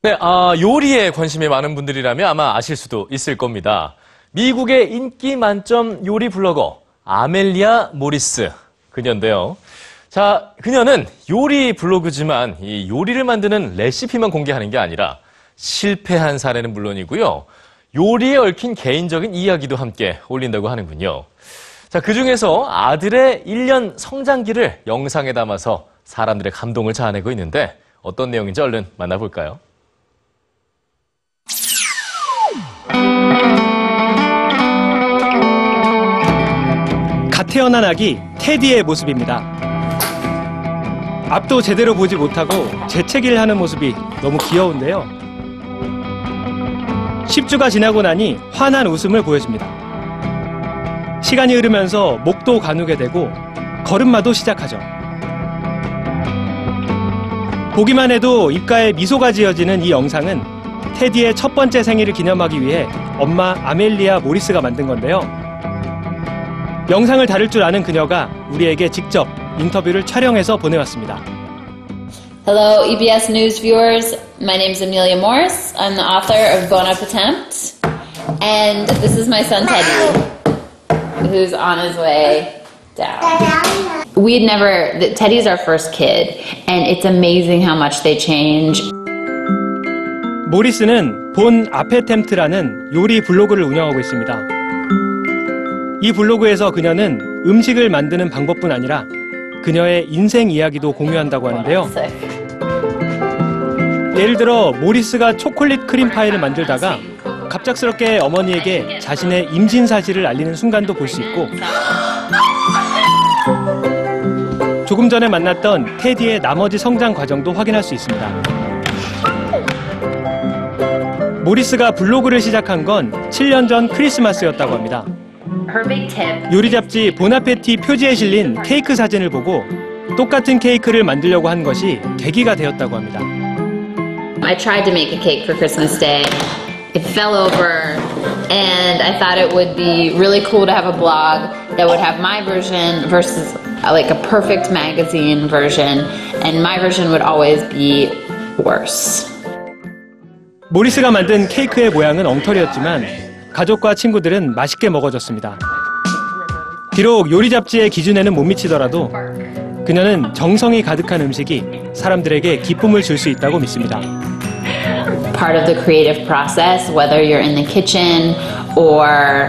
네, 아, 요리에 관심이 많은 분들이라면 아마 아실 수도 있을 겁니다. 미국의 인기 만점 요리 블로거 아멜리아 모리스 그녀인데요. 자, 그녀는 요리 블로그지만 이 요리를 만드는 레시피만 공개하는 게 아니라 실패한 사례는 물론이고요. 요리에 얽힌 개인적인 이야기도 함께 올린다고 하는군요. 자, 그 중에서 아들의 1년 성장기를 영상에 담아서 사람들의 감동을 자아내고 있는데 어떤 내용인지 얼른 만나볼까요? 태어난 아기 테디의 모습입니다. 앞도 제대로 보지 못하고 재채기를 하는 모습이 너무 귀여운데요. 10주가 지나고 나니 환한 웃음을 보여줍니다. 시간이 흐르면서 목도 가누게 되고 걸음마도 시작하죠. 보기만 해도 입가에 미소가 지어지는 이 영상은 테디의 첫 번째 생일을 기념하기 위해 엄마 아멜리아 모리스가 만든 건데요. 영상을 다룰 줄 아는 그녀가 우리에게 직접 인터뷰를 촬영해서 보내왔습니다. Hello, EBS News viewers. My name is Amelia Morris. I'm the author of Up Attempt. And this is my son Teddy, who's on his way down. We'd never, th- Teddy's our first kid, and it's amazing how much they change. 모리스는 본 아페템트라는 요리 블로그를 운영하고 있습니다. 이 블로그에서 그녀는 음식을 만드는 방법뿐 아니라 그녀의 인생 이야기도 공유한다고 하는데요. 예를 들어 모리스가 초콜릿 크림 파이를 만들다가 갑작스럽게 어머니에게 자신의 임신 사실을 알리는 순간도 볼 수 있고 조금 전에 만났던 테디의 나머지 성장 과정도 확인할 수 있습니다. 모리스가 블로그를 시작한 건 7년 전 크리스마스였다고 합니다. 요리 잡지 보나페티 표지에 실린 케이크 사진을 보고 똑같은 케이크를 만들려고 한 것이 계기가 되었다고 합니다. I tried to make a cake for Christmas Day. It fell over, and I thought it would be really cool to have a blog that would have my version versus uh, like a perfect magazine version, and my version would always be worse. 모리스가 만든 케이크의 모양은 엉터리였지만 가족과 친구들은 맛있게 먹어줬습니다. 비록 요리 잡지의 기준에는 못 미치더라도 그녀는 정성이 가득한 음식이 사람들에게 기쁨을 줄 수 있다고 믿습니다. Part of the creative process, whether you're in the kitchen or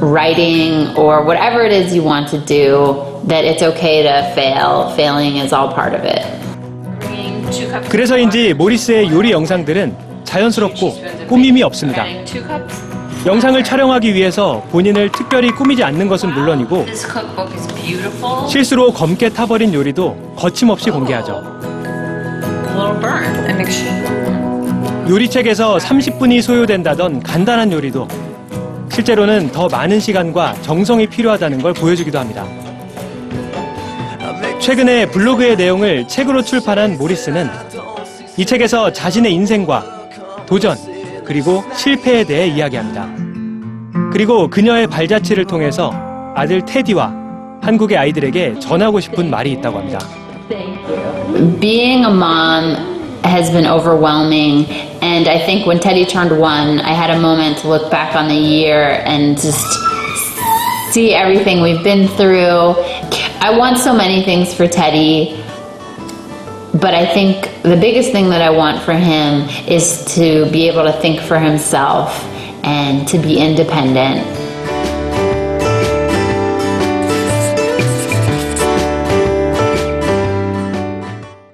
writing or whatever it is you want to do, that it's okay to fail. Failing is all part of it. 그래서인지 모리스의 요리 영상들은 자연스럽고 꾸밈이 없습니다. 영상을 촬영하기 위해서 본인을 특별히 꾸미지 않는 것은 물론이고. 실수로 검게 타버린 요리도 거침없이 공개하죠. 요리책에서 30분이 소요된다던 간단한 요리도 실제로는 더 많은 시간과 정성이 필요하다는 걸 보여주기도 합니다. 최근에 블로그의 내용을 책으로 출판한 모리스는 이 책에서 자신의 인생과 도전, 그리고 실패에 대해 이야기합니다. 그리고 그녀의 발자취를 통해서 아들 테디와 한국의 아이들에게 전하고 싶은 말이 있다고 합니다. Being a mom has been overwhelming, and I think when Teddy turned one, I had a moment to look back on the year and just see everything we've been through. I want so many things for Teddy, but I think the biggest thing that I want for him is to be able to think for himself and to be independent.